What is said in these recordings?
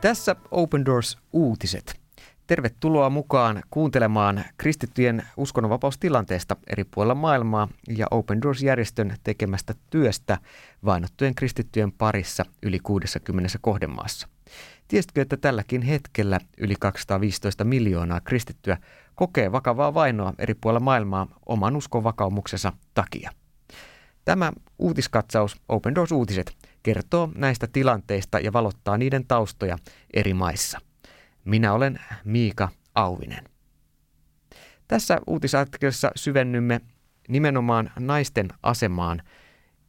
Tässä Open Doors uutiset. Tervetuloa mukaan kuuntelemaan kristittyjen uskonnonvapaustilanteesta eri puolilla maailmaa ja Open Doors-järjestön tekemästä työstä vainottujen kristittyjen parissa yli 60 kohdemaassa. Tiesitkö, että tälläkin hetkellä yli 215 miljoonaa kristittyä kokee vakavaa vainoa eri puolilla maailmaa oman uskon vakaumuksensa takia? Tämä uutiskatsaus Open Doors uutiset kertoo näistä tilanteista ja valottaa niiden taustoja eri maissa. Minä olen Miika Auvinen. Tässä uutisartikkelissa syvennymme nimenomaan naisten asemaan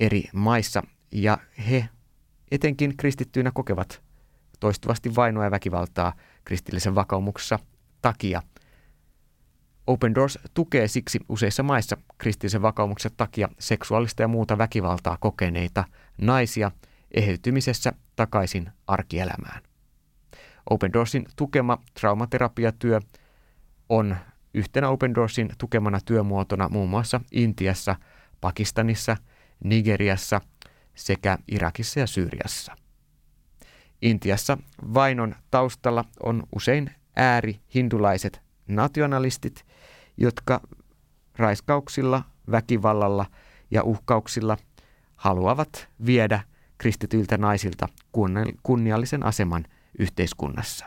eri maissa ja he etenkin kristittyinä kokevat toistuvasti vainoa ja väkivaltaa kristillisen vakaumuksessa takia. Open Doors tukee siksi useissa maissa kristillisen vakaumuksen takia seksuaalista ja muuta väkivaltaa kokeneita naisia eheytymisessä takaisin arkielämään. Open Doorsin tukema traumaterapiatyö on yhtenä Open Doorsin tukemana työmuotona muun muassa Intiassa, Pakistanissa, Nigeriassa sekä Irakissa ja Syyriassa. Intiassa vainon taustalla on usein ääri hindulaiset nationalistit, jotka raiskauksilla, väkivallalla ja uhkauksilla haluavat viedä kristityiltä naisilta kunniallisen aseman yhteiskunnassa.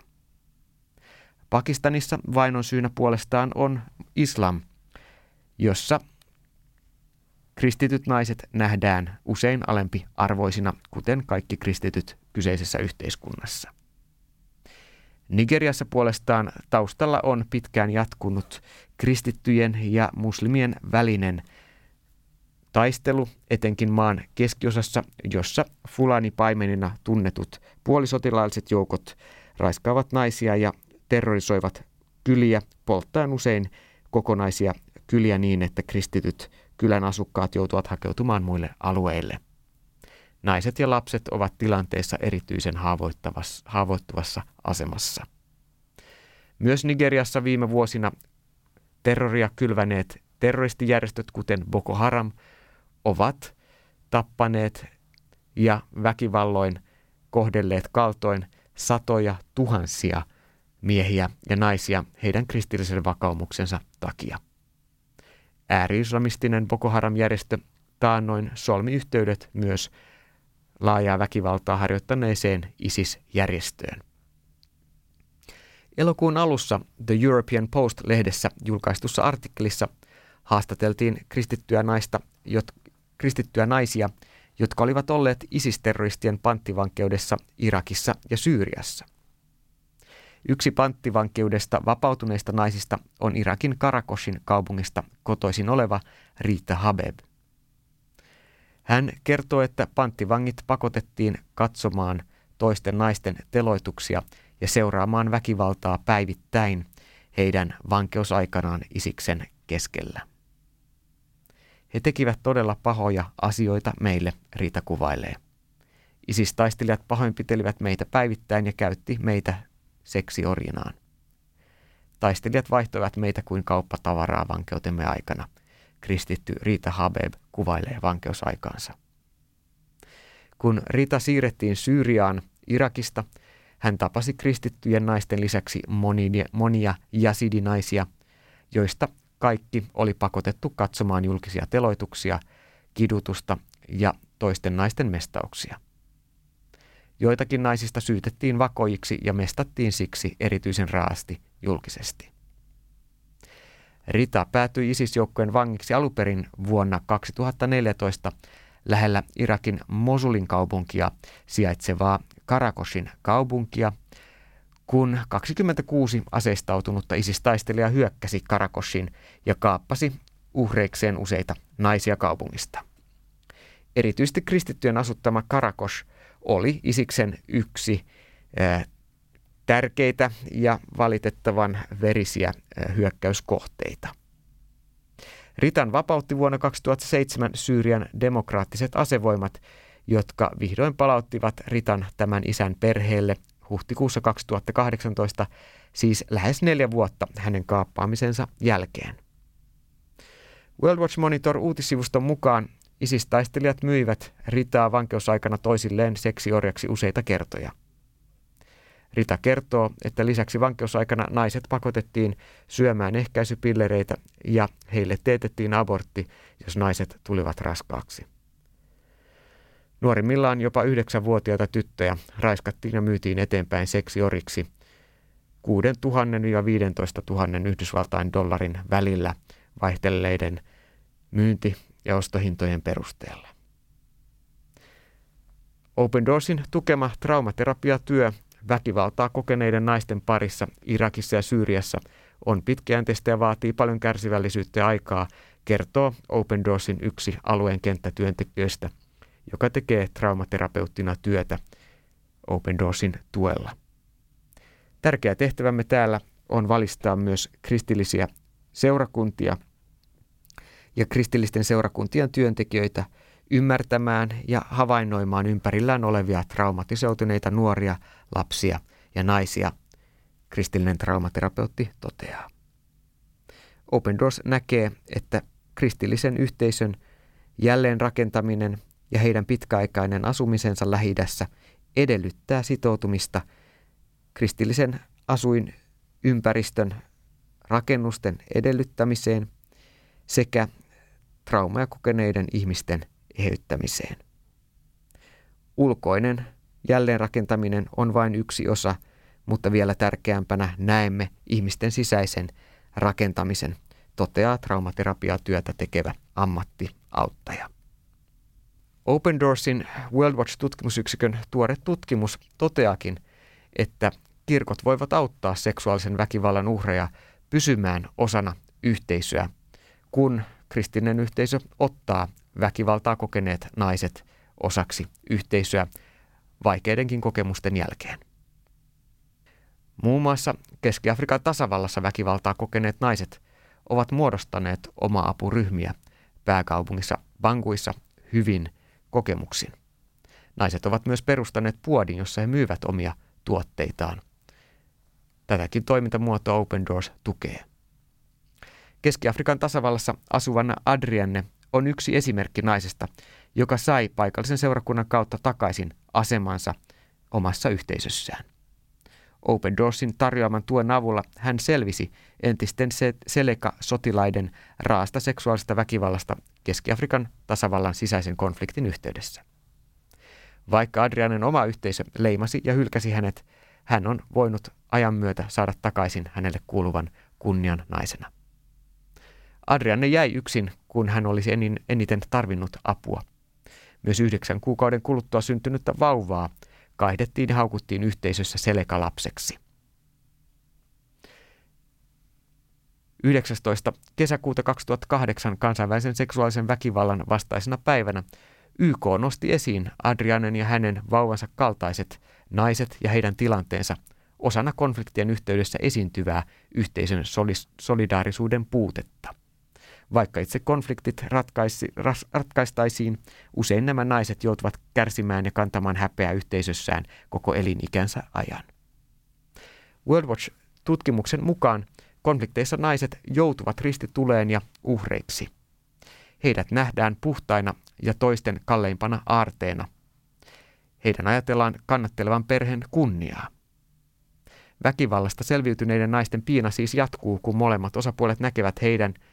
Pakistanissa vainon syynä puolestaan on islam, jossa kristityt naiset nähdään usein alempi arvoisina, kuten kaikki kristityt kyseisessä yhteiskunnassa. Nigeriassa puolestaan taustalla on pitkään jatkunut kristittyjen ja muslimien välinen taistelu, etenkin maan keskiosassa, jossa fulani-paimenina tunnetut puolisotilaalliset joukot raiskaavat naisia ja terrorisoivat kyliä, polttaen usein kokonaisia kyliä niin, että kristityt kylän asukkaat joutuvat hakeutumaan muille alueille. Naiset ja lapset ovat tilanteessa erityisen haavoittuvassa asemassa. Myös Nigeriassa viime vuosina terroria kylväneet terroristijärjestöt, kuten Boko Haram, ovat tappaneet ja väkivalloin kohdelleet kaltoin satoja tuhansia miehiä ja naisia heidän kristillisen vakaumuksensa takia. Ääri-islamistinen Boko Haram-järjestö taannoin solmi yhteydet myös laajaa väkivaltaa harjoittaneeseen ISIS-järjestöön. Elokuun alussa The European Post-lehdessä julkaistussa artikkelissa haastateltiin kristittyä, naista, jot, kristittyä naisia, jotka olivat olleet ISIS-terroristien panttivankeudessa Irakissa ja Syyriassa. Yksi panttivankeudesta vapautuneista naisista on Irakin Karakoshin kaupungista kotoisin oleva Rita Habeb. Hän kertoo, että panttivangit pakotettiin katsomaan toisten naisten teloituksia ja seuraamaan väkivaltaa päivittäin heidän vankeusaikanaan isiksen keskellä. He tekivät todella pahoja asioita meille, Riita kuvailee. Isis-taistelijat pahoinpitelivät meitä päivittäin ja käytti meitä seksiorjinaan. Taistelijat vaihtoivat meitä kuin kauppatavaraa vankeutemme aikana – kristitty Rita Habeb kuvailee vankeusaikaansa. Kun Rita siirrettiin Syyriaan Irakista, hän tapasi kristittyjen naisten lisäksi monia, monia jasidinaisia, joista kaikki oli pakotettu katsomaan julkisia teloituksia, kidutusta ja toisten naisten mestauksia. Joitakin naisista syytettiin vakoiksi ja mestattiin siksi erityisen raasti julkisesti. Rita päätyi ISIS-joukkojen vangiksi aluperin vuonna 2014 lähellä Irakin Mosulin kaupunkia sijaitsevaa Karakoshin kaupunkia, kun 26 aseistautunutta ISIS-taistelijaa hyökkäsi Karakoshin ja kaappasi uhreikseen useita naisia kaupungista. Erityisesti kristittyjen asuttama Karakos oli Isiksen yksi tärkeitä ja valitettavan verisiä hyökkäyskohteita. Ritan vapautti vuonna 2007 Syyrian demokraattiset asevoimat, jotka vihdoin palauttivat Ritan tämän isän perheelle huhtikuussa 2018, siis lähes neljä vuotta hänen kaappaamisensa jälkeen. World Watch Monitor uutissivuston mukaan ISIS-taistelijat myivät Ritaa vankeusaikana toisilleen seksiorjaksi useita kertoja – Rita kertoo, että lisäksi vankeusaikana naiset pakotettiin syömään ehkäisypillereitä ja heille teetettiin abortti, jos naiset tulivat raskaaksi. Nuorimmillaan jopa yhdeksänvuotiaita tyttöjä raiskattiin ja myytiin eteenpäin seksioriksi 6 000 15 000 Yhdysvaltain dollarin välillä vaihtelleiden myynti- ja ostohintojen perusteella. Open Doorsin tukema traumaterapiatyö väkivaltaa kokeneiden naisten parissa Irakissa ja Syyriassa on pitkäjänteistä ja vaatii paljon kärsivällisyyttä ja aikaa, kertoo Open Doorsin yksi alueen kenttätyöntekijöistä, joka tekee traumaterapeuttina työtä Open Doorsin tuella. Tärkeä tehtävämme täällä on valistaa myös kristillisiä seurakuntia ja kristillisten seurakuntien työntekijöitä ymmärtämään ja havainnoimaan ympärillään olevia traumatiseutuneita nuoria, lapsia ja naisia, kristillinen traumaterapeutti toteaa. Open Doors näkee, että kristillisen yhteisön jälleenrakentaminen ja heidän pitkäaikainen asumisensa lähi edellyttää sitoutumista kristillisen asuinympäristön rakennusten edellyttämiseen sekä traumaa kokeneiden ihmisten eheyttämiseen. Ulkoinen jälleenrakentaminen on vain yksi osa, mutta vielä tärkeämpänä näemme ihmisten sisäisen rakentamisen, toteaa traumaterapiatyötä tekevä ammattiauttaja. Open Doorsin World Watch-tutkimusyksikön tuore tutkimus toteakin, että kirkot voivat auttaa seksuaalisen väkivallan uhreja pysymään osana yhteisöä, kun kristillinen yhteisö ottaa väkivaltaa kokeneet naiset osaksi yhteisöä vaikeidenkin kokemusten jälkeen. Muun muassa Keski-Afrikan tasavallassa väkivaltaa kokeneet naiset ovat muodostaneet oma-apuryhmiä pääkaupungissa Banguissa hyvin kokemuksin. Naiset ovat myös perustaneet puodin, jossa he myyvät omia tuotteitaan. Tätäkin toimintamuotoa Open Doors tukee. Keski-Afrikan tasavallassa asuvana Adrienne on yksi esimerkki naisesta, joka sai paikallisen seurakunnan kautta takaisin asemansa omassa yhteisössään. Open Doorsin tarjoaman tuen avulla hän selvisi entisten Seleka-sotilaiden raasta seksuaalista väkivallasta Keski-Afrikan tasavallan sisäisen konfliktin yhteydessä. Vaikka Adrianen oma yhteisö leimasi ja hylkäsi hänet, hän on voinut ajan myötä saada takaisin hänelle kuuluvan kunnian naisena. Adrianne jäi yksin, kun hän olisi eniten tarvinnut apua. Myös yhdeksän kuukauden kuluttua syntynyttä vauvaa kaihdettiin ja haukuttiin yhteisössä selekalapseksi. 19. kesäkuuta 2008 kansainvälisen seksuaalisen väkivallan vastaisena päivänä YK nosti esiin Adrianen ja hänen vauvansa kaltaiset naiset ja heidän tilanteensa osana konfliktien yhteydessä esiintyvää yhteisön solidaarisuuden puutetta. Vaikka itse konfliktit ratkaisi, ras, ratkaistaisiin, usein nämä naiset joutuvat kärsimään ja kantamaan häpeää yhteisössään koko elinikänsä ajan. World Watch-tutkimuksen mukaan konflikteissa naiset joutuvat ristituleen ja uhreiksi. Heidät nähdään puhtaina ja toisten kalleimpana aarteena. Heidän ajatellaan kannattelevan perheen kunniaa. Väkivallasta selviytyneiden naisten piina siis jatkuu, kun molemmat osapuolet näkevät heidän –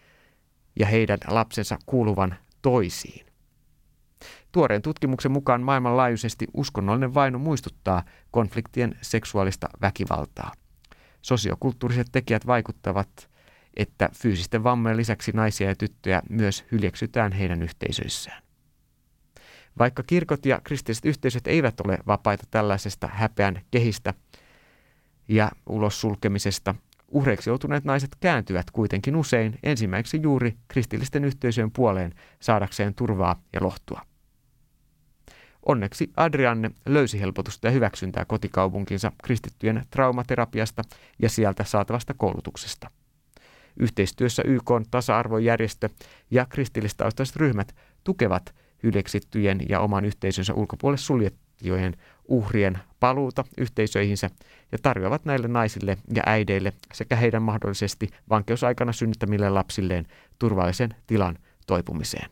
ja heidän lapsensa kuuluvan toisiin. Tuoreen tutkimuksen mukaan maailmanlaajuisesti uskonnollinen vaino muistuttaa konfliktien seksuaalista väkivaltaa. Sosiokulttuuriset tekijät vaikuttavat, että fyysisten vammojen lisäksi naisia ja tyttöjä myös hyljeksytään heidän yhteisöissään. Vaikka kirkot ja kristilliset yhteisöt eivät ole vapaita tällaisesta häpeän kehistä ja ulos sulkemisesta, Uhreiksi joutuneet naiset kääntyvät kuitenkin usein ensimmäiseksi juuri kristillisten yhteisöjen puoleen saadakseen turvaa ja lohtua. Onneksi Adrianne löysi helpotusta ja hyväksyntää kotikaupunkinsa kristittyjen traumaterapiasta ja sieltä saatavasta koulutuksesta. Yhteistyössä YK tasa-arvojärjestö ja kristillistaustaiset ryhmät tukevat hyleksittyjen ja oman yhteisönsä ulkopuolelle suljettujen uhrien paluuta yhteisöihinsä ja tarjoavat näille naisille ja äideille sekä heidän mahdollisesti vankeusaikana synnyttämille lapsilleen turvallisen tilan toipumiseen.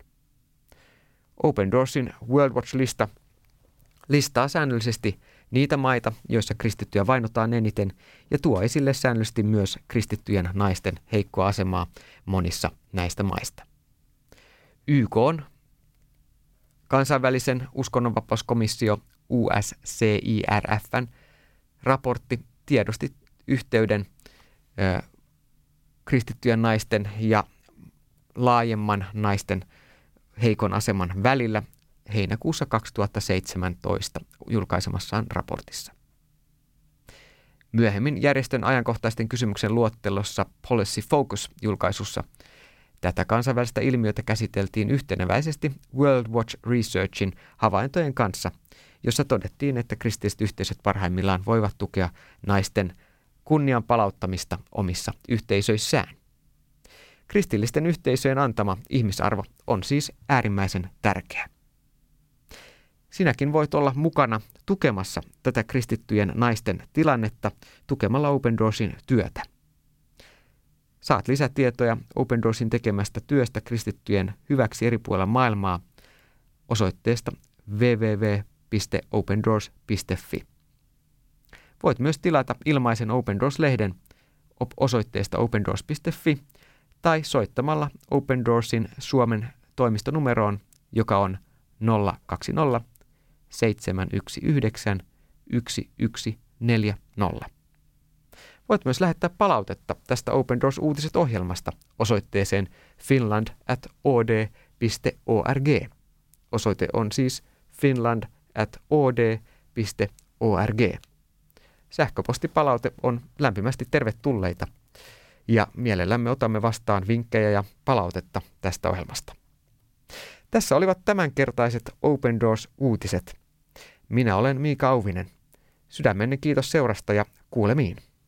Open Doorsin World Watch-lista listaa säännöllisesti niitä maita, joissa kristittyjä vainotaan eniten ja tuo esille säännöllisesti myös kristittyjen naisten heikkoa asemaa monissa näistä maista. YK on kansainvälisen uskonnonvapauskomissio USCIRFn raportti tiedosti yhteyden ö, kristittyjen naisten ja laajemman naisten heikon aseman välillä heinäkuussa 2017 julkaisemassaan raportissa. Myöhemmin järjestön ajankohtaisten kysymyksen luottelossa Policy Focus-julkaisussa tätä kansainvälistä ilmiötä käsiteltiin yhteneväisesti World Watch Researchin havaintojen kanssa, jossa todettiin, että kristilliset yhteisöt parhaimmillaan voivat tukea naisten kunnian palauttamista omissa yhteisöissään. Kristillisten yhteisöjen antama ihmisarvo on siis äärimmäisen tärkeä. Sinäkin voit olla mukana tukemassa tätä kristittyjen naisten tilannetta tukemalla Open Doorsin työtä. Saat lisätietoja Open Doorsin tekemästä työstä kristittyjen hyväksi eri puolilla maailmaa osoitteesta www.opendoors.fi. Voit myös tilata ilmaisen Open Doors-lehden osoitteesta opendoors.fi tai soittamalla Open Doorsin Suomen toimistonumeroon, joka on 020 719 1140. Voit myös lähettää palautetta tästä Open Doors uutiset ohjelmasta osoitteeseen finland at od.org. Osoite on siis finland at od.org. Sähköpostipalaute on lämpimästi tervetulleita ja mielellämme otamme vastaan vinkkejä ja palautetta tästä ohjelmasta. Tässä olivat tämänkertaiset Open Doors-uutiset. Minä olen Miika Auvinen. Sydämenne kiitos seurasta ja kuulemiin.